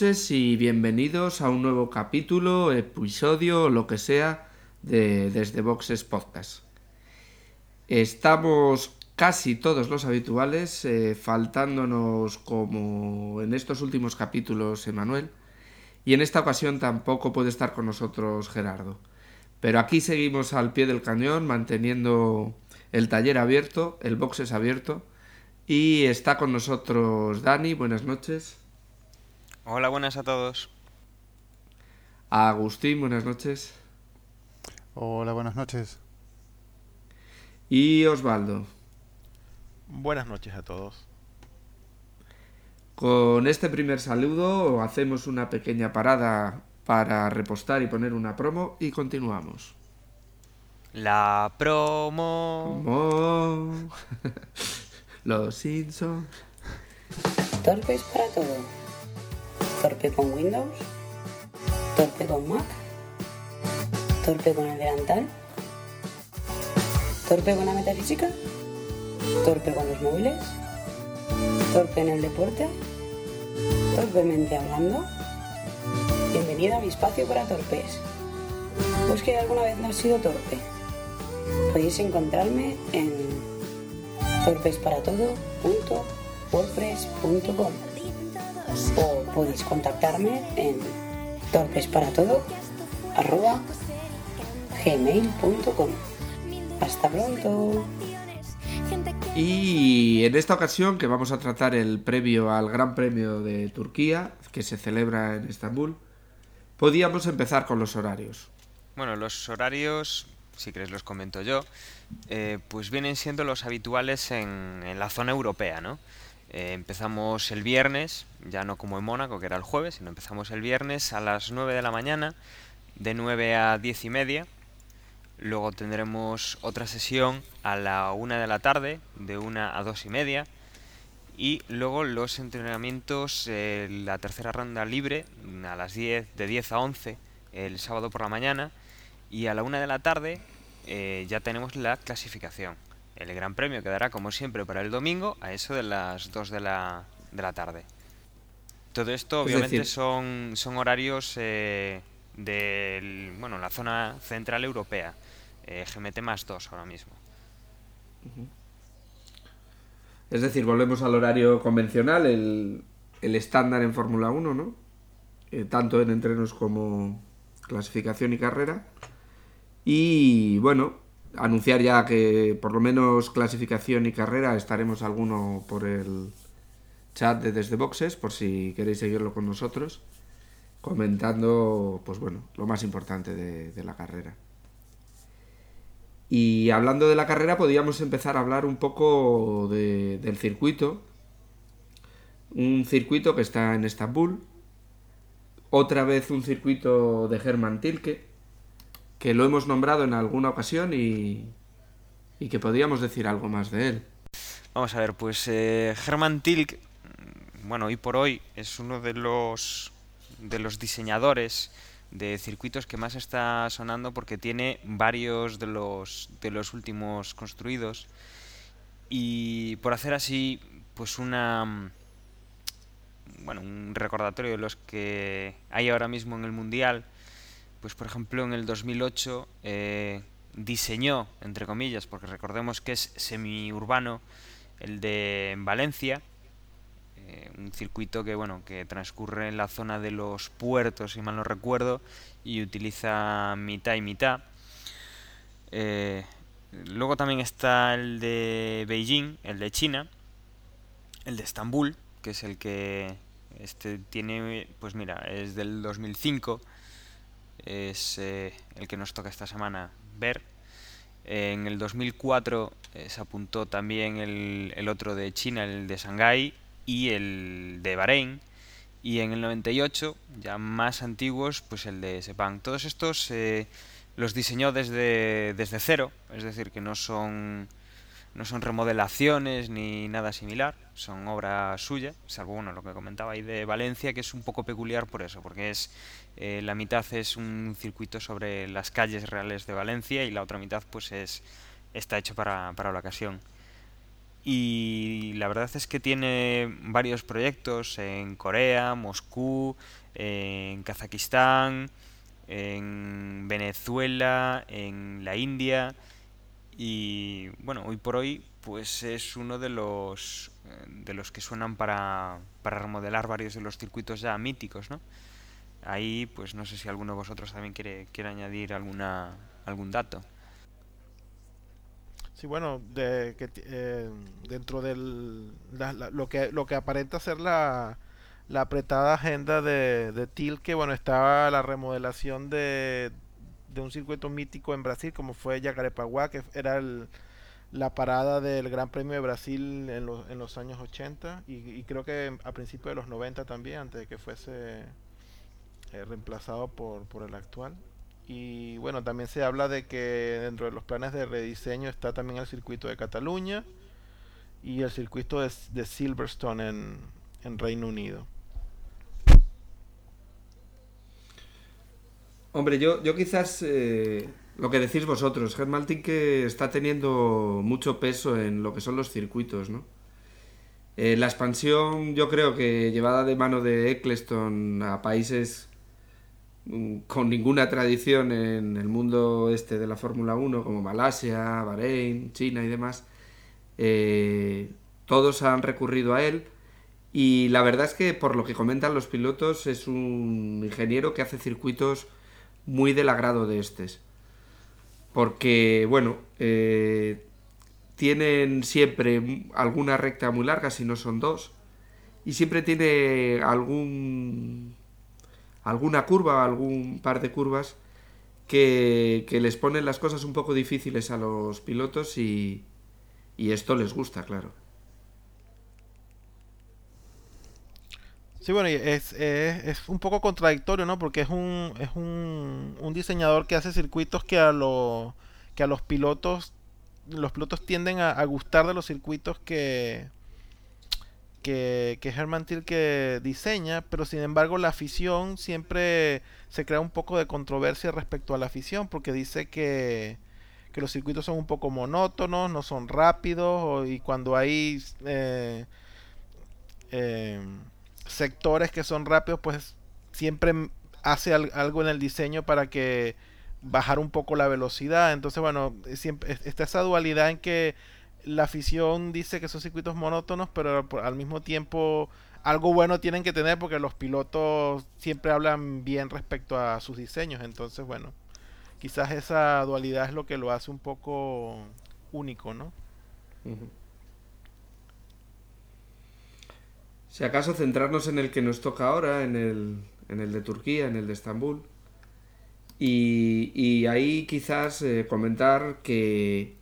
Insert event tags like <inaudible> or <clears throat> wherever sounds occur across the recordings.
Noches y bienvenidos a un nuevo capítulo, episodio, lo que sea, de Desde Boxes Podcast. Estamos casi todos los habituales, eh, faltándonos como en estos últimos capítulos Emanuel, y en esta ocasión tampoco puede estar con nosotros Gerardo. Pero aquí seguimos al pie del cañón, manteniendo el taller abierto, el boxes abierto, y está con nosotros Dani, buenas noches. Hola, buenas a todos. Agustín, buenas noches. Hola, buenas noches. Y Osvaldo. Buenas noches a todos. Con este primer saludo hacemos una pequeña parada para repostar y poner una promo y continuamos. La promo. Promo. <laughs> Los Simpsons. Torpes para todo. Torpe con Windows. Torpe con Mac. Torpe con el delantal. Torpe con la metafísica. Torpe con los móviles. Torpe en el deporte. Torpemente hablando. Bienvenido a mi espacio para torpes. Pues que alguna vez no has sido torpe. Podéis encontrarme en torpesparatodo.wordpress.com o podéis contactarme en torpesparatodo.gmail.com Hasta pronto. Y en esta ocasión que vamos a tratar el previo al Gran Premio de Turquía, que se celebra en Estambul, podíamos empezar con los horarios. Bueno, los horarios, si queréis los comento yo, eh, pues vienen siendo los habituales en, en la zona europea, ¿no? Eh, empezamos el viernes, ya no como en Mónaco, que era el jueves, sino empezamos el viernes a las 9 de la mañana, de 9 a 10 y media. Luego tendremos otra sesión a la 1 de la tarde, de 1 a 2 y media. Y luego los entrenamientos, eh, la tercera ronda libre, a las 10, de 10 a 11, el sábado por la mañana. Y a la 1 de la tarde eh, ya tenemos la clasificación. El Gran Premio quedará como siempre para el domingo a eso de las 2 de la, de la tarde. Todo esto Es obviamente decir- son, son horarios eh, de bueno, la zona central europea. Eh, GMT más 2 ahora mismo. Es decir, volvemos al horario convencional, el, el estándar en Fórmula 1, ¿no? Eh, tanto en entrenos como clasificación y carrera. Y bueno, anunciar ya que por lo menos clasificación y carrera estaremos alguno por el chat de Desde Boxes, por si queréis seguirlo con nosotros, comentando, pues bueno, lo más importante de, la carrera. Y hablando de la carrera, podríamos empezar a hablar un poco de- del circuito. Un circuito que está en Estambul. Otra vez un circuito de Hermann Tilke, que lo hemos nombrado en alguna ocasión y, y que podríamos decir algo más de él. Vamos a ver, pues eh, Hermann Tilk, bueno, hoy por hoy es uno de los de los diseñadores de circuitos que más está sonando porque tiene varios de los de los últimos construidos y por hacer así pues una bueno, un recordatorio de los que hay ahora mismo en el mundial, pues por ejemplo en el 2008 eh, diseñó, entre comillas, porque recordemos que es semiurbano, el de Valencia, eh, un circuito que bueno que transcurre en la zona de los puertos, si mal no recuerdo, y utiliza mitad y mitad. Eh, luego también está el de Beijing, el de China, el de Estambul, que es el que este tiene, pues mira, es del 2005, es eh, el que nos toca esta semana ver. En el 2004 eh, se apuntó también el, el otro de China, el de Shanghái y el de Bahrein. Y en el 98, ya más antiguos, pues el de Sepang. Todos estos eh, los diseñó desde, desde cero, es decir, que no son, no son remodelaciones ni nada similar, son obra suya, salvo bueno, lo que comentaba ahí de Valencia, que es un poco peculiar por eso, porque es eh, la mitad es un circuito sobre las calles reales de Valencia y la otra mitad pues es está hecho para, para la ocasión. y la verdad es que tiene varios proyectos en Corea, Moscú, en Kazajistán, en Venezuela, en la India y bueno, hoy por hoy pues es uno de los eh, de los que suenan para, para remodelar varios de los circuitos ya míticos, ¿no? Ahí pues no sé si alguno de vosotros también quiere, quiere añadir alguna algún dato. Sí, bueno, de, que, eh, dentro de lo, que, lo que aparenta ser la, la apretada agenda de, de Tilke, bueno, estaba la remodelación de, de un circuito mítico en Brasil, como fue Jacarepaguá, que era la parada del Gran Premio de Brasil en, los, en los años 80 y, creo que a principios de los 90 también, antes de que fuese eh, reemplazado por, el actual. Y bueno, también se habla de que dentro de los planes de rediseño está también el circuito de Cataluña y el circuito de, Silverstone en, Reino Unido. Hombre, yo, yo quizás eh, lo que decís vosotros, Germaltin que está teniendo mucho peso en lo que son los circuitos, ¿no? Eh, la expansión yo creo que llevada de mano de Eccleston a países Mm, con ninguna tradición en el mundo este de la Fórmula 1, como Malasia, Bahrein, China y demás, eh, todos han recurrido a él. Y la verdad es que, por lo que comentan los pilotos, es un ingeniero que hace circuitos muy del agrado de estos. Porque, bueno, eh, tienen siempre alguna recta muy larga, si no son dos, y siempre tiene algún alguna curva, algún par de curvas que, les ponen las cosas un poco difíciles a los pilotos y, esto les gusta, claro. Sí, bueno, es, es, un poco contradictorio, ¿no? Porque es un, es un, un diseñador que hace circuitos que a, lo, que a los pilotos, los pilotos tienden a gustar de los circuitos que, que, que Herman Tilke diseña, pero sin embargo la afición siempre se crea un poco de controversia respecto a la afición, porque dice que, que los circuitos son un poco monótonos, no son rápidos, y cuando hay eh, eh, sectores que son rápidos, pues siempre hace algo en el diseño para que bajar un poco la velocidad. Entonces, bueno, siempre está esa dualidad en que la afición dice que son circuitos monótonos, pero al mismo tiempo algo bueno tienen que tener porque los pilotos siempre hablan bien respecto a sus diseños. Entonces, bueno, quizás esa dualidad es lo que lo hace un poco único, ¿no? Si acaso centrarnos en el que nos toca ahora, en el, en el de Turquía, en el de Estambul. Y, ahí quizás eh, comentar que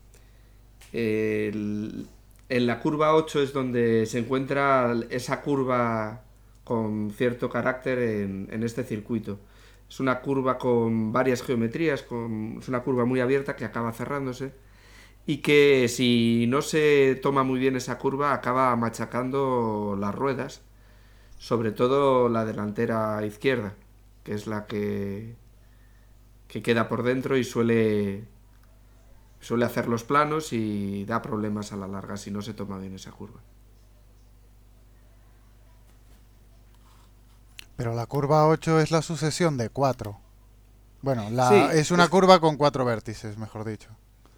en la curva 8 es donde se encuentra esa curva con cierto carácter en, este circuito. Es una curva con varias geometrías, con, es una curva muy abierta que acaba cerrándose y que si no se toma muy bien esa curva acaba machacando las ruedas, sobre todo la delantera izquierda, que es la que, que queda por dentro y suele suele hacer los planos y da problemas a la larga si no se toma bien esa curva. Pero la curva 8 es la sucesión de 4. Bueno, la, es una curva con cuatro vértices, mejor dicho.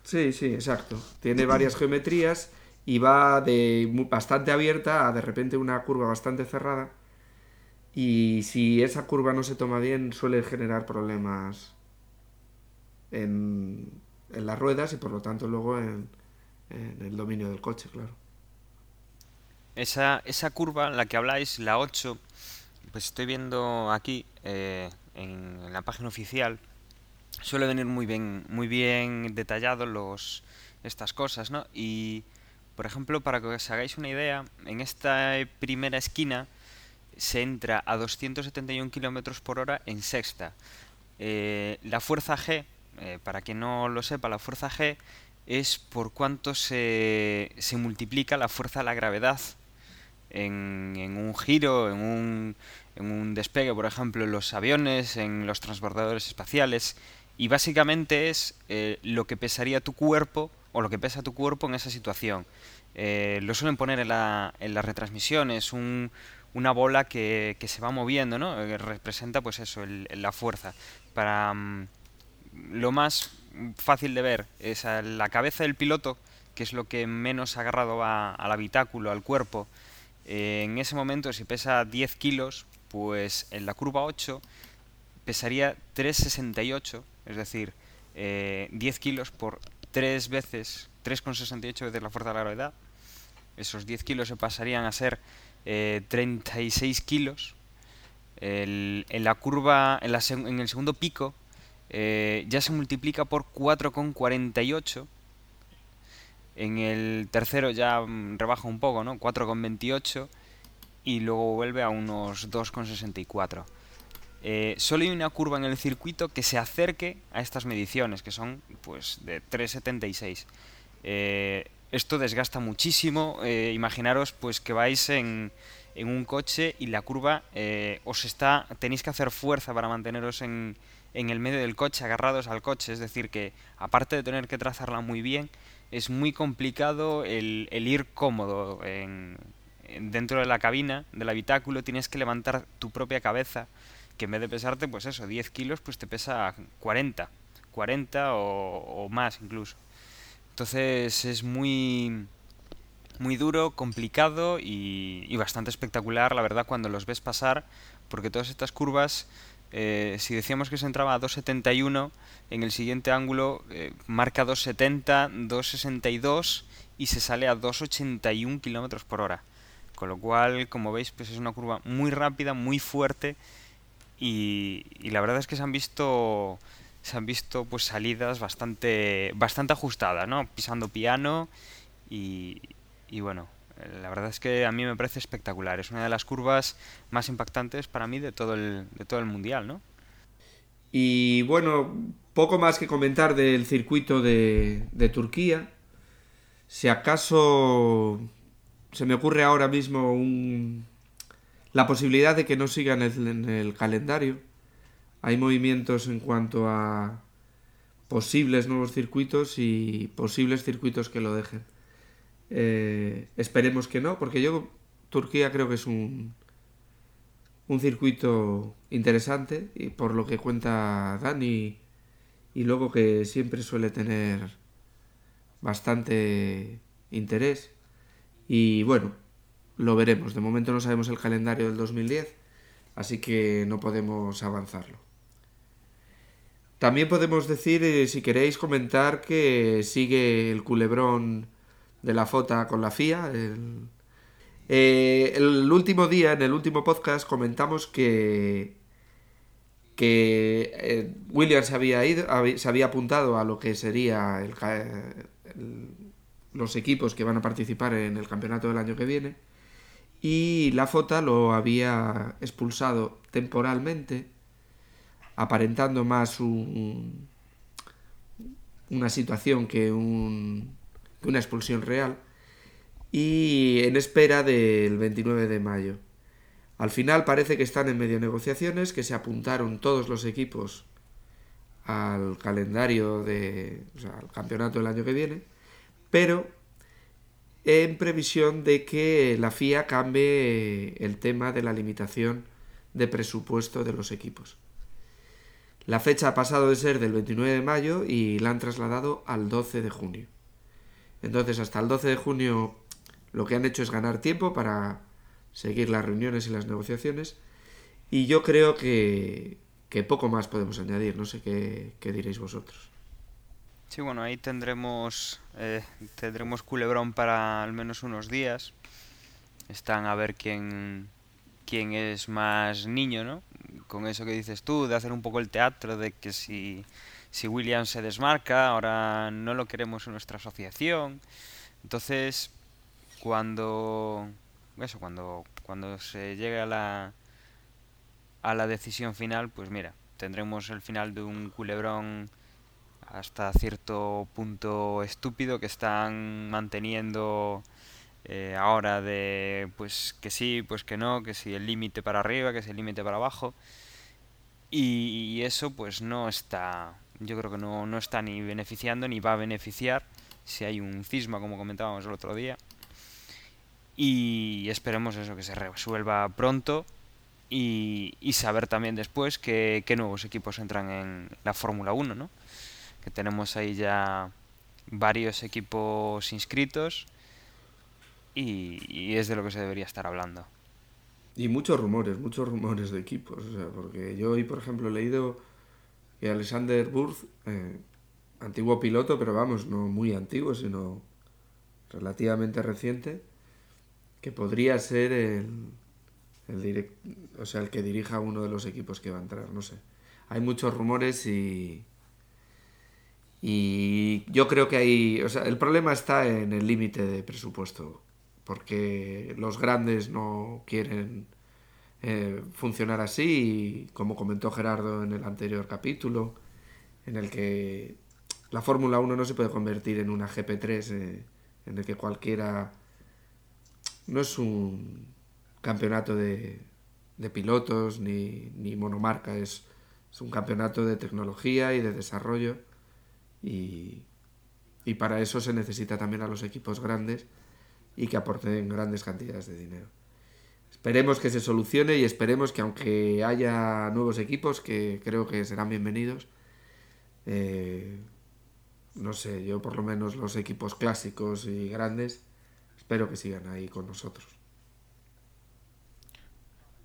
Sí, sí, exacto. Tiene <clears throat> varias geometrías y va de bastante abierta a de repente una curva bastante cerrada. Y si esa curva no se toma bien, suele generar problemas en, en las ruedas y por lo tanto luego en, el dominio del coche, claro. Esa, esa curva, la que habláis, la 8, pues estoy viendo aquí eh, en, la página oficial, suele venir muy bien, muy bien detallado los, estas cosas, ¿no? Y, por ejemplo, para que os hagáis una idea, en esta primera esquina se entra a 271 km por hora en sexta. Eh, la fuerza G eh, para quien no lo sepa, la fuerza G es por cuánto se, se multiplica la fuerza de la gravedad en, en un giro, en un, en un despegue, por ejemplo, en los aviones, en los transbordadores espaciales. Y básicamente es eh, lo que pesaría tu cuerpo o lo que pesa tu cuerpo en esa situación. eh, lo suelen poner en la, en las retransmisiones, un, una bola que, que, se va moviendo, ¿no? Que representa pues eso, el, la fuerza. Para mm, lo más fácil de ver es la cabeza del piloto, que es lo que menos agarrado va al habitáculo, al cuerpo. Eh, en ese momento, si pesa 10 kilos, pues en la curva 8 pesaría 3,68, es decir, 10 eh, kilos por 3 veces, 3,68 veces la fuerza de la gravedad. Esos 10 kilos se pasarían a ser 36 eh, kilos. en la curva, en, la, en, el segundo pico, eh, ya se multiplica por 4,48. En el tercero ya mm, rebaja un poco, ¿no? 4,28 y luego vuelve a unos 2,64. Eh, solo hay una curva en el circuito que se acerque a estas mediciones, que son pues de 3,76. Eh, esto desgasta muchísimo. Eh, imaginaros pues que vais en, en, un coche y la curva eh, os está. tenéis que hacer fuerza para manteneros en, en el medio del coche, agarrados al coche. Es decir, que aparte de tener que trazarla muy bien, es muy complicado el, el ir cómodo en, dentro de la cabina, del habitáculo, tienes que levantar tu propia cabeza que en vez de pesarte, pues eso, 10 kilos, pues te pesa 40, 40 o, más incluso. Entonces es muy, muy duro, complicado y, bastante espectacular, la verdad, cuando los ves pasar, porque todas estas curvas, eh, si decíamos que se entraba a 2.71, en el siguiente ángulo eh, marca 2.70, 2.62 y se sale a 2.81 kilómetros por hora. Con lo cual, como veis, pues es una curva muy rápida, muy fuerte y, la verdad es que se han visto se han visto pues salidas bastante bastante ajustadas, ¿no? Pisando piano y, y bueno, la verdad es que a mí me parece espectacular. Es una de las curvas más impactantes para mí de todo el, de todo el mundial, ¿no? Y bueno, poco más que comentar del circuito de, de Turquía. Si acaso se me ocurre ahora mismo un, la posibilidad de que no sigan en el calendario. Hay movimientos en cuanto a posibles nuevos circuitos y posibles circuitos que lo dejen. Eh, esperemos que no, porque yo Turquía creo que es un, un circuito interesante y por lo que cuenta Dani y luego que siempre suele tener bastante interés. Y bueno, lo veremos. De momento no sabemos el calendario del 2010, así que no podemos avanzarlo. También podemos decir, eh, si queréis comentar, que sigue el culebrón de la FOTA con la FIA. El, eh, el último día, en el último podcast, comentamos que, que eh, Williams había, ido, se había apuntado a lo que sería los equipos que van a participar en el campeonato del año que viene y la FOTA lo había expulsado temporalmente, aparentando más un, una situación que, un, que una expulsión real, y en espera del 29 de mayo. Al final parece que están en medio de negociaciones, que se apuntaron todos los equipos al calendario de, o sea, al campeonato del año que viene, pero en previsión de que la FIA cambie el tema de la limitación de presupuesto de los equipos. La fecha ha pasado de ser del 29 de mayo y la han trasladado al 12 de junio. Entonces hasta el 12 de junio lo que han hecho es ganar tiempo para seguir las reuniones y las negociaciones y yo creo que, poco más podemos añadir, no sé qué, qué diréis vosotros. Sí, bueno, ahí tendremos eh, tendremos culebrón para al menos unos días. Están a ver quién quién es más niño, ¿no? Con eso que dices tú, de hacer un poco el teatro, de que si, si William se desmarca, ahora no lo queremos en nuestra asociación. Entonces, cuando eso, cuando cuando se llegue a la a la decisión final, pues mira, tendremos el final de un culebrón hasta cierto punto estúpido que están manteniendo eh, ahora de pues que sí, pues que no, que si el límite para arriba, que si el límite para abajo. Y, eso pues no está, yo creo que no, no está ni beneficiando ni va a beneficiar si hay un cisma como comentábamos el otro día. y esperemos eso, que se resuelva pronto y, saber también después qué, nuevos equipos entran en la Fórmula 1, ¿no? Tenemos ahí ya varios equipos inscritos y, es de lo que se debería estar hablando. Y muchos rumores, muchos rumores de equipos, porque yo hoy, por ejemplo, he leído que Alexander Burth, eh, antiguo piloto, pero vamos, no muy antiguo, sino relativamente reciente, que podría ser el, el o sea, el que dirija uno de los equipos que va a entrar, no sé. Hay muchos rumores y y yo creo que hay, o sea, el problema está en el límite de presupuesto, porque los grandes no quieren eh, funcionar así y como comentó Gerardo en el anterior capítulo, en el que la Fórmula 1 no se puede convertir en una GP3 eh, en el que cualquiera no es un campeonato de, pilotos ni, monomarca, es, un campeonato de tecnología y de desarrollo y, para eso se necesita también a los equipos grandes y que aporten grandes cantidades de dinero. Esperemos que se solucione y esperemos que aunque haya nuevos equipos, que creo que serán bienvenidos, eh, no sé, yo por lo menos los equipos clásicos y grandes, espero que sigan ahí con nosotros.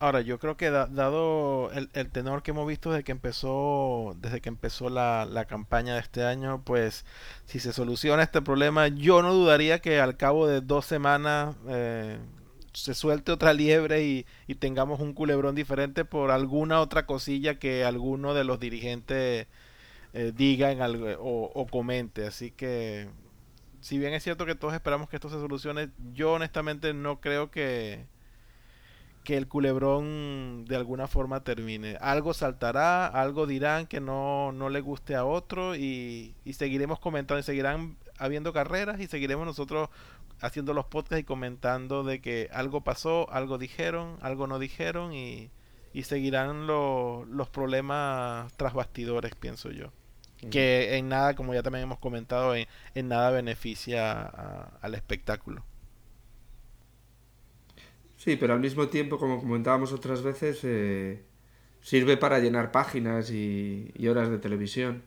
Ahora, yo creo que dado el, tenor que hemos visto desde que empezó, desde que empezó la, campaña de este año, pues si se soluciona este problema, yo no dudaría que al cabo de dos semanas eh, se suelte otra liebre y, tengamos un culebrón diferente por alguna otra cosilla que alguno de los dirigentes eh, diga en algo, o comente. Así que, si bien es cierto que todos esperamos que esto se solucione, yo honestamente no creo que que el culebrón de alguna forma termine. Algo saltará, algo dirán que no, no le guste a otro y, seguiremos comentando, y seguirán habiendo carreras y seguiremos nosotros haciendo los podcasts y comentando de que algo pasó, algo dijeron, algo no dijeron y, seguirán los problemas tras bastidores, pienso yo. Que en nada, como ya también hemos comentado, en, nada beneficia al espectáculo. Sí, pero al mismo tiempo, como comentábamos otras veces, eh, sirve para llenar páginas y, horas de televisión.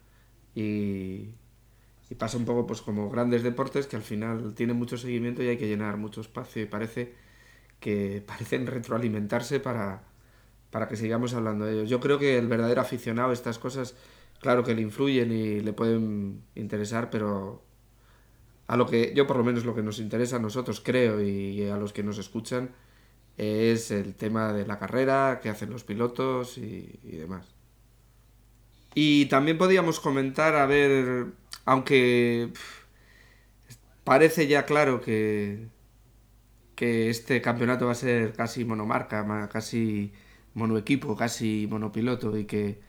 Y, pasa un poco pues como grandes deportes que al final tienen mucho seguimiento y hay que llenar mucho espacio y parece que <laughs> parecen retroalimentarse para, para que sigamos hablando de ellos. Yo creo que el verdadero aficionado a estas cosas, claro que le influyen y le pueden interesar, pero a lo que yo por lo menos lo que nos interesa a nosotros creo y a los que nos escuchan es el tema de la carrera, qué hacen los pilotos y, demás. Y también podíamos comentar, a ver, aunque parece ya claro que, que este campeonato va a ser casi monomarca, casi monoequipo, casi monopiloto y que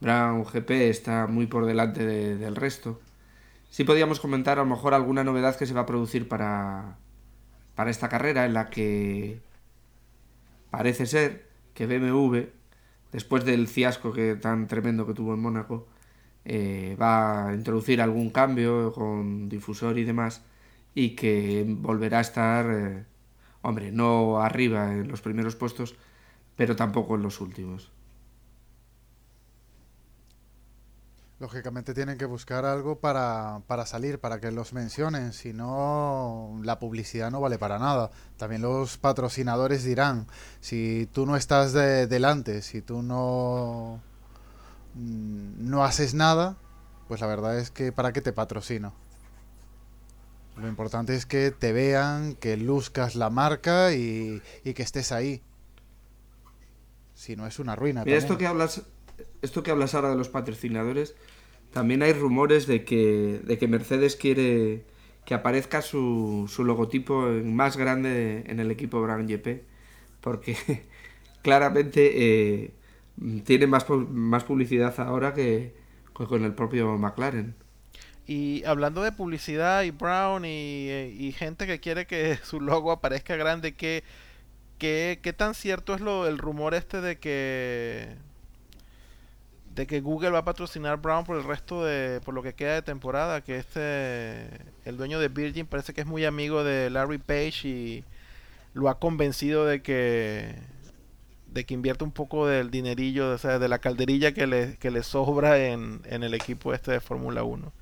Brown GP está muy por delante del resto. Sí podíamos comentar a lo mejor alguna novedad que se va a producir para, para esta carrera en la que Parece ser que BMW, después del fiasco que, tan tremendo que tuvo en Mónaco, eh, va a introducir algún cambio con difusor y demás y que volverá a estar, eh, hombre, no arriba en los primeros puestos, pero tampoco en los últimos. Lógicamente tienen que buscar algo para, para, salir, para que los mencionen, si no la publicidad no vale para nada. También los patrocinadores dirán, si tú no estás de, delante, si tú no, mm, no haces nada, pues la verdad es que para qué te patrocino. Lo importante es que te vean, que luzcas la marca y, y que estés ahí. Si no es una ruina. Mira, esto que hablas esto que hablas ahora de los patrocinadores, también hay rumores de que, de que Mercedes quiere que aparezca su, su logotipo más grande en el equipo Brown GP, porque <laughs> claramente eh, tiene más, más publicidad ahora que con el propio McLaren. Y hablando de publicidad y Brown y, y gente que quiere que <laughs> su logo aparezca grande, ¿qué, qué, qué tan cierto es lo el rumor este de que de que Google va a patrocinar Brown por el resto de por lo que queda de temporada que este el dueño de Virgin parece que es muy amigo de Larry Page y lo ha convencido de que de que invierta un poco del dinerillo, de la calderilla que le, que le sobra en, en el equipo este de Fórmula 1.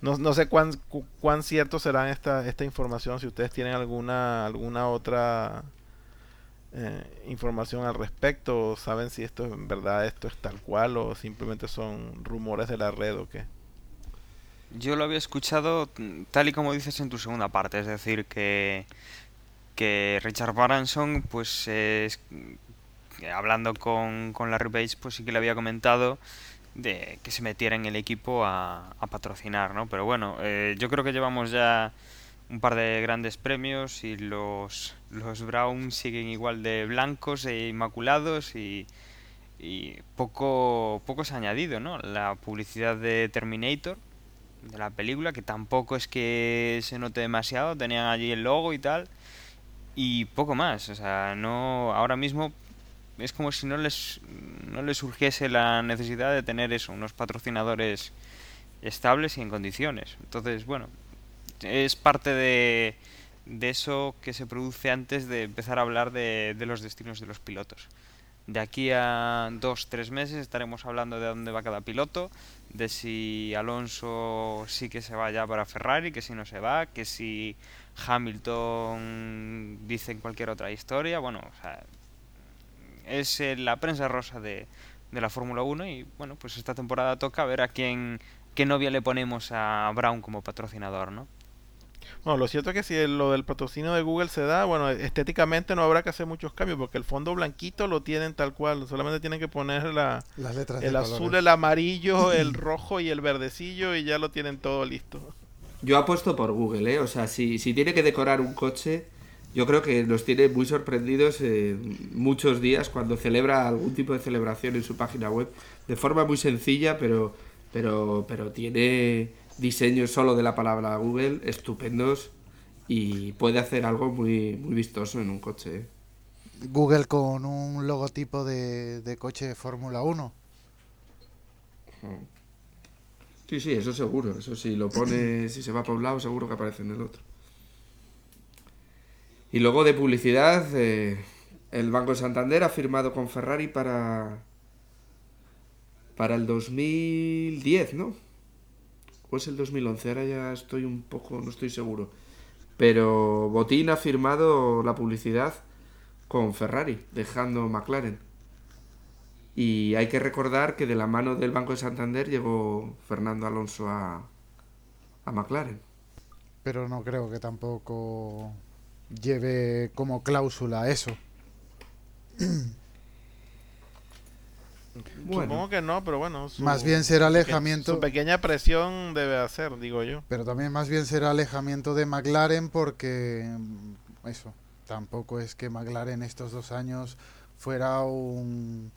No, no, sé cuán, cuán cierto será esta, esta información, si ustedes tienen alguna, alguna otra eh, información al respecto, saben si esto en verdad esto es tal cual o simplemente son rumores de la red o qué. Yo lo había escuchado tal y como dices en tu segunda parte, es decir, que, que Richard Baranson, pues hablando con, con Larry Bates, pues sí que le había comentado de que se metiera en el equipo a, patrocinar, ¿no? Pero bueno, eh, yo creo que llevamos ya un par de grandes premios y los, los Browns siguen igual de blancos e inmaculados y, y poco, poco se ha añadido, ¿no? La publicidad de Terminator, de la película, que tampoco es que se note demasiado, tenían allí el logo y tal, y poco más, o sea, no, ahora mismo es como si no les, no les surgiese la necesidad de tener eso, unos patrocinadores estables y en condiciones. Entonces, bueno, es parte de, de eso que se produce antes de empezar a hablar de, de los destinos de los pilotos. De aquí a dos, tres meses estaremos hablando de dónde va cada piloto, de si Alonso sí que se va ya para Ferrari, que si no se va, que si Hamilton dice cualquier otra historia. Bueno, o sea, es eh, la prensa rosa de, de la Fórmula 1 y bueno, pues esta temporada toca ver a quién, qué novia le ponemos a Brown como patrocinador, ¿no? Bueno, lo cierto es que si lo del patrocinio de Google se da, bueno, estéticamente no habrá que hacer muchos cambios porque el fondo blanquito lo tienen tal cual, solamente tienen que poner la, Las letras el azul, colores. el amarillo, <clears throat> el rojo y el verdecillo y ya lo tienen todo listo. Yo apuesto por Google, ¿eh? O sea, si, si tiene que decorar un coche, yo creo que nos tiene muy sorprendidos eh, muchos días cuando celebra algún tipo de celebración en su página web de forma muy sencilla, pero, pero, pero tiene diseños solo de la palabra Google estupendos y puede hacer algo muy, muy vistoso en un coche. ¿eh? Google con un logotipo de, de coche de Fórmula 1. Sí, sí, eso seguro. Eso si lo pone, si se va para un lado, seguro que aparece en el otro. Y luego de publicidad, eh, el Banco de Santander ha firmado con Ferrari para para el 2010, ¿no? ¿O es el 2011? Ahora ya estoy un poco, no estoy seguro. Pero Botín ha firmado la publicidad con Ferrari, dejando McLaren. Y hay que recordar que de la mano del Banco de Santander llegó Fernando Alonso a, a McLaren. Pero no creo que tampoco lleve como cláusula eso. <clears throat> Bueno. Supongo que no, pero bueno. su- Más bien será alejamiento. Su pequeña presión debe hacer, digo yo. Pero también más bien será alejamiento de McLaren porque mm, eso, tampoco es que McLaren estos dos años fuera un,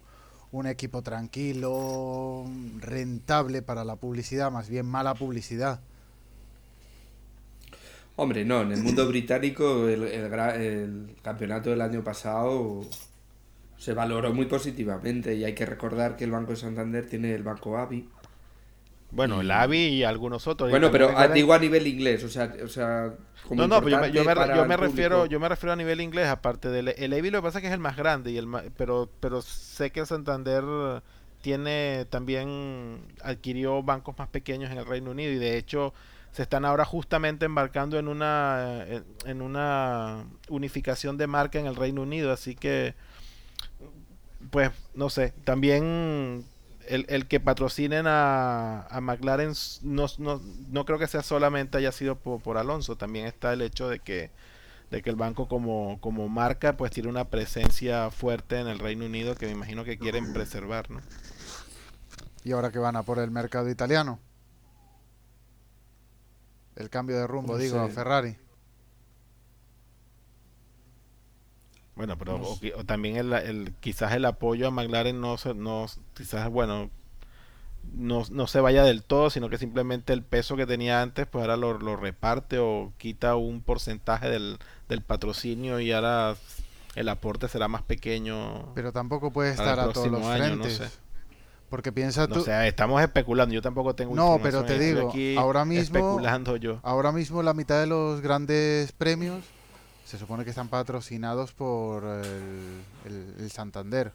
un equipo tranquilo, rentable para la publicidad, más bien mala publicidad. Hombre, no, en el mundo británico el, el gra- el campeonato del año pasado se valoró muy positivamente y hay que recordar que el Banco de Santander tiene el Banco ABI. Bueno, el AVI y algunos otros. Bueno, pero digo a nivel inglés, o sea, o sea como No, no, pero yo me, yo me- yo el refiero, yo me refiero a nivel inglés, aparte del el AVI lo que pasa es que es el más grande y el pero pero sé que el Santander tiene también adquirió bancos más pequeños en el Reino Unido y de hecho se están ahora justamente embarcando en una en una unificación de marca en el Reino Unido, así que pues no sé, también el, el que patrocinen a, a McLaren no, no, no creo que sea solamente haya sido por, por Alonso, también está el hecho de que de que el banco como, como marca pues tiene una presencia fuerte en el Reino Unido que me imagino que quieren preservar, ¿no? Y ahora que van a por el mercado italiano. El cambio de rumbo, No digo, a. Ferrari. Bueno, pero o o también el, el- quizás el apoyo a McLaren no se, no quizás bueno no, no se vaya del todo, sino que simplemente el peso que tenía antes, pues ahora lo, lo reparte o quita un porcentaje del, del patrocinio y ahora el aporte será más pequeño. Pero tampoco puede estar a todos los año, no frentes. sé. Porque piensa No tú, sé, estamos especulando, yo tampoco tengo No, pero te digo, aquí ahora mismo- especulando yo. ahora mismo la mitad de los grandes premios se supone que están patrocinados por el, el- Santander.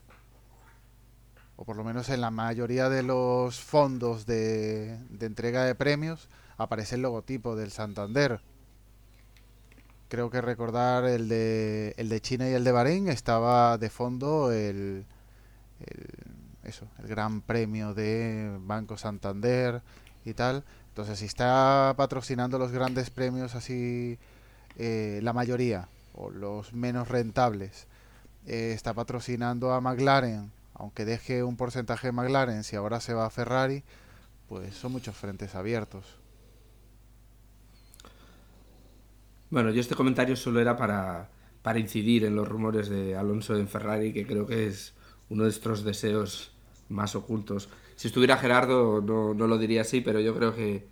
O por lo menos en la mayoría de los fondos de, de entrega de premios aparece el logotipo del Santander. Creo que recordar el de, el de China y el de Bahrein estaba de fondo el, el- eso, el gran premio de Banco Santander y tal. Entonces, si está patrocinando los grandes premios así, eh, la mayoría, o los menos rentables, eh, está patrocinando a McLaren, aunque deje un porcentaje de McLaren, si ahora se va a Ferrari, pues son muchos frentes abiertos. Bueno, yo este comentario solo era para, para incidir en los rumores de Alonso en Ferrari, que creo que es uno de estos deseos más ocultos. Si estuviera Gerardo no, no lo diría así, pero yo creo que,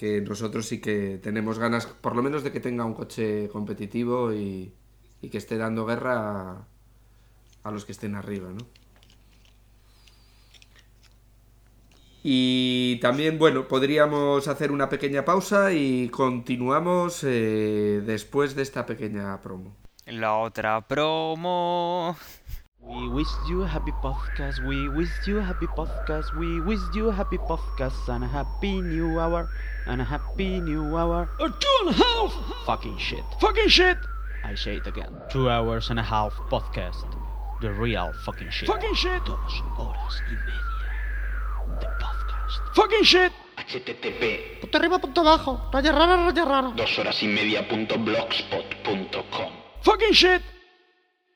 que nosotros sí que tenemos ganas, por lo menos de que tenga un coche competitivo y, que esté dando guerra a, a los que estén arriba, ¿no? Y también, bueno, podríamos hacer una pequeña pausa y continuamos eh, después de esta pequeña promo. La otra promo. We wish you a happy podcast. We wish you a happy podcast. We wish you a happy podcast and a happy new hour and a happy new hour. A two and a half Fucking shit. fucking shit. I say it again. Two hours and a half podcast. The real fucking shit. Fucking shit. Dos horas y media. The podcast. Fucking shit. http Punto arriba, punto abajo. Raya rara, raya rara. dos horas y media punto blogspot.com Fucking shit.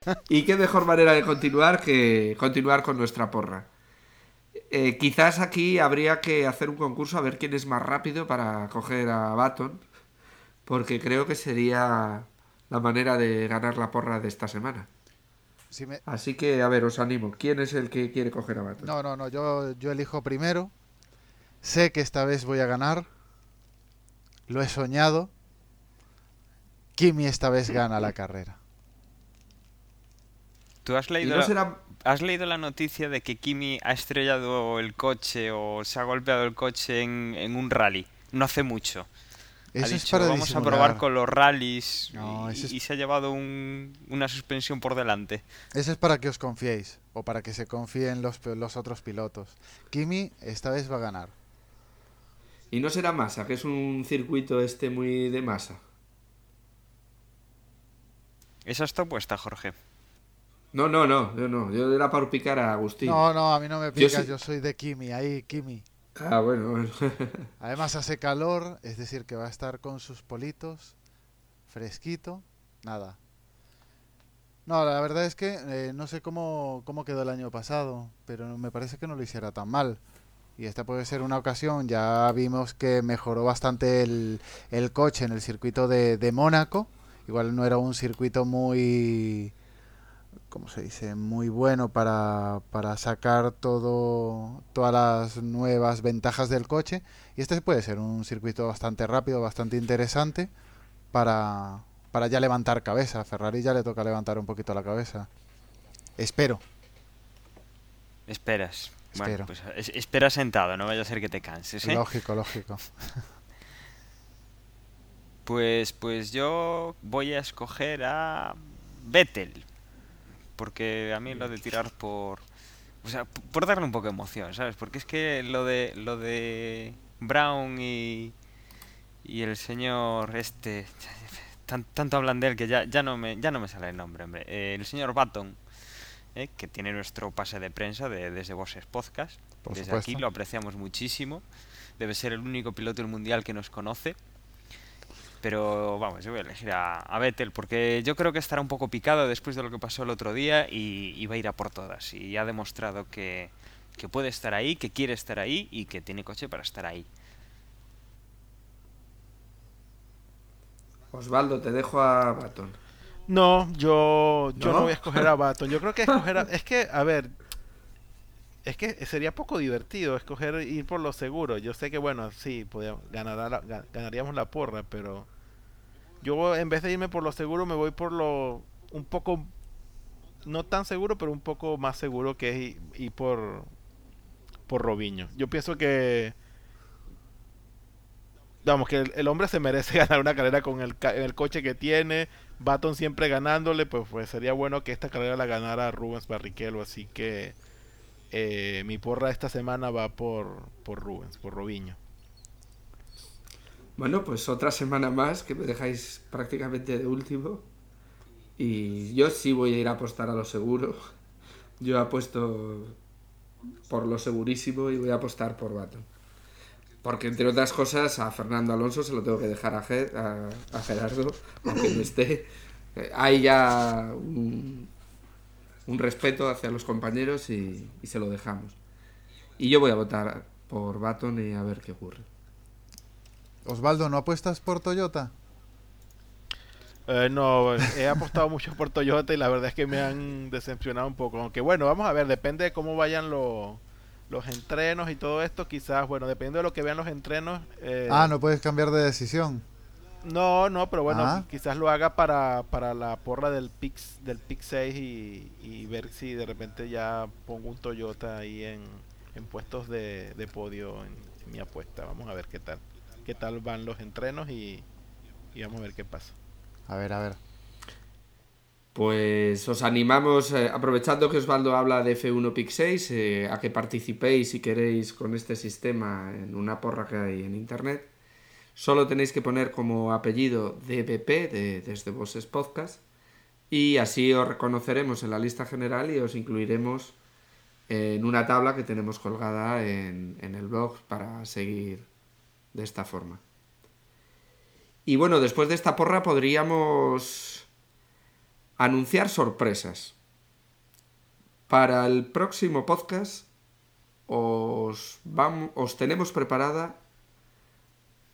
<laughs> Y qué mejor manera de continuar que continuar con nuestra porra. Eh, quizás aquí habría que hacer un concurso a ver quién es más rápido para coger a Baton, porque creo que sería la manera de ganar la porra de esta semana. Si me- Así que, a ver, os animo. ¿Quién es el que quiere coger a Baton? No, no, no, yo, yo elijo primero. Sé que esta vez voy a ganar. Lo he soñado. Kimi esta vez gana la carrera. ¿Tú has leído, no la- será... has leído la noticia de que Kimi ha estrellado el coche o se ha golpeado el coche en, en un rally? No hace mucho. Eso ha es para vamos a disimular". probar con los rallies No, y, eso es- y se ha llevado un- una suspensión por delante. Eso es para que os confiéis. O para que se confíen los, los otros pilotos. Kimi esta vez va a ganar. Y no será masa, que es un circuito este muy de masa. Esa está puesta, Jorge. No, no, no, yo no. Yo era para picar a Agustín. No, no, a mí no me Yo picas. sí- Yo soy de Kimi. Ahí, Kimi. Ah, bueno, bueno. <laughs> Además hace calor, es decir, que va a estar con sus politos, fresquito, nada. No, la verdad es que eh, no sé cómo, cómo quedó el año pasado, pero me parece que no lo hiciera tan mal. Y esta puede ser una ocasión, ya vimos que mejoró bastante el, el coche en el circuito de, de Mónaco. Igual no era un circuito muy, ¿cómo se dice? Muy bueno para, para sacar todo, todas las nuevas ventajas del coche. Y este puede ser un circuito bastante rápido, bastante interesante para, para ya levantar cabeza. A Ferrari ya le toca levantar un poquito la cabeza. Espero. Esperas. Espero. Bueno, pues es- espera sentado, no vaya a ser que te canses, ¿eh? Lógico, lógico. <laughs> Pues, pues yo voy a escoger a Vettel. Porque a mí lo de tirar por. O sea, por darle un poco de emoción, ¿sabes? Porque es que lo de lo de Brown y. Y el señor este. tan- tanto hablan de él que ya, ya, no me, ya no me sale el nombre, hombre. Eh, el señor Baton, eh, que tiene nuestro pase de prensa de, desde Bosses Podcast. Por desde supuesto. aquí lo apreciamos muchísimo. Debe ser el único piloto del mundial que nos conoce. Pero vamos, yo voy a elegir a, a Vettel porque yo creo que estará un poco picado después de lo que pasó el otro día y, y va a ir a por todas. Y ha demostrado que, que puede estar ahí, que quiere estar ahí y que tiene coche para estar ahí. Osvaldo, te dejo a Baton. No, yo, yo no, ¿No? voy a escoger a <laughs> Baton. Yo creo que escoger a, es que, a ver, es que sería poco divertido escoger ir por lo seguro. Yo sé que, bueno, sí, podía- ganará la- ga- ganaríamos la porra, pero yo en vez de irme por lo seguro me voy por lo un poco, no tan seguro, pero un poco más seguro que es ir, por, por Robinho. Yo pienso que vamos, que el, hombre se merece <laughs> ganar una carrera con el, el coche que tiene, Baton siempre ganándole, pues, pues sería bueno que esta carrera la ganara Rubens Barrichello, así que eh, mi porra esta semana va por, por Rubens, por Robiño. Bueno, pues otra semana más que me dejáis prácticamente de último. Y yo sí voy a ir a apostar a lo seguro. Yo apuesto por lo segurísimo y voy a apostar por Baton. Porque entre otras cosas a Fernando Alonso se lo tengo que dejar a, a, a Gerardo, aunque no esté. Hay ya un, un respeto hacia los compañeros y, y se lo dejamos. Y yo voy a votar por Baton y a ver qué ocurre. Osvaldo, ¿no apuestas por Toyota? Eh, no, he apostado mucho por Toyota y la verdad es que me han decepcionado un poco. Aunque bueno, vamos a ver, depende de cómo vayan los, los entrenos y todo esto. Quizás, bueno, dependiendo de lo que vean los entrenos. eh, Ah, no puedes cambiar de decisión. No, no, pero bueno, Ah. quizás lo haga para, para la porra del Pix, del Pix 6 y, y ver si de repente ya pongo un Toyota ahí en, en puestos de, de podio en, en mi apuesta. Vamos a ver qué tal. Qué tal van los entrenos y, y vamos a ver qué pasa. A ver, a ver. Pues os animamos, eh, aprovechando que Osvaldo habla de F1 Pick 6, eh, a que participéis si queréis con este sistema en una porra que hay en internet. Solo tenéis que poner como apellido DBP de Desde Voces Podcast y así os reconoceremos en la lista general y os incluiremos en una tabla que tenemos colgada en, en el blog para seguir de esta forma. Y bueno, después de esta porra podríamos anunciar sorpresas. Para el próximo podcast os, vam- os tenemos preparada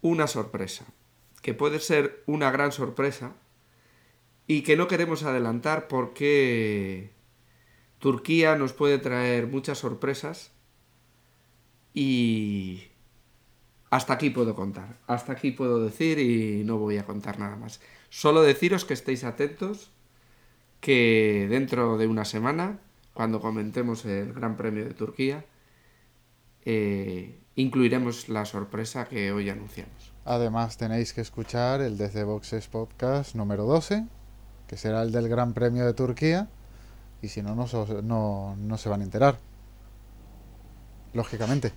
una sorpresa, que puede ser una gran sorpresa y que no queremos adelantar porque Turquía nos puede traer muchas sorpresas y hasta aquí puedo contar, hasta aquí puedo decir y no voy a contar nada más. Solo deciros que estéis atentos, que dentro de una semana, cuando comentemos el Gran Premio de Turquía, eh, incluiremos la sorpresa que hoy anunciamos. Además tenéis que escuchar el Desde Boxes Podcast número 12, que será el del Gran Premio de Turquía, y si no, no, no se van a enterar. Lógicamente.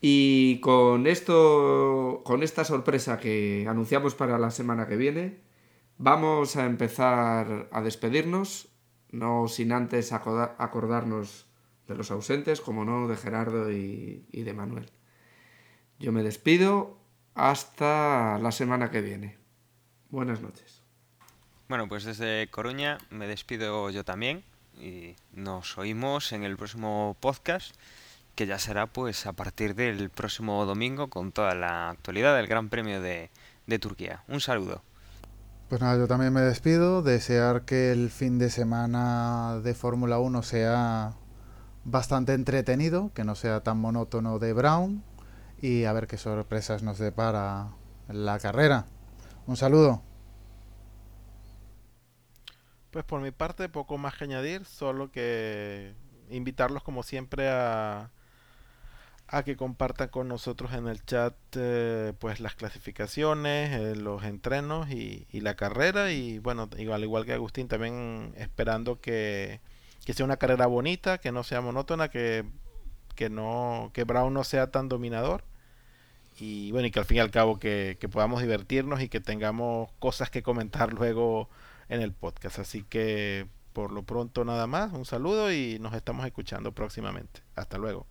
Y con esto, con esta sorpresa que anunciamos para la semana que viene, vamos a empezar a despedirnos, no sin antes acordarnos de los ausentes, como no, de Gerardo y, y de Manuel. Yo me despido hasta la semana que viene. Buenas noches. Bueno, pues desde Coruña me despido yo también y nos oímos en el próximo podcast que ya será pues a partir del próximo domingo con toda la actualidad del Gran Premio de, de Turquía. Un saludo. Pues nada, yo también me despido. Desear que el fin de semana de Fórmula 1 sea bastante entretenido, que no sea tan monótono de Brown y a ver qué sorpresas nos depara la carrera. Un saludo. Pues por mi parte, poco más que añadir, solo que invitarlos como siempre a, a que compartan con nosotros en el chat eh, pues las clasificaciones, eh, los entrenos y, y la carrera y bueno, igual, al igual que Agustín, también esperando que, que sea una carrera bonita, que no sea monótona, que, que no que Brown no sea tan dominador y bueno, y que al fin y al cabo que, que podamos divertirnos y que tengamos cosas que comentar <laughs> luego en el podcast. Así que por lo pronto nada más, un saludo y nos estamos escuchando próximamente. Hasta luego.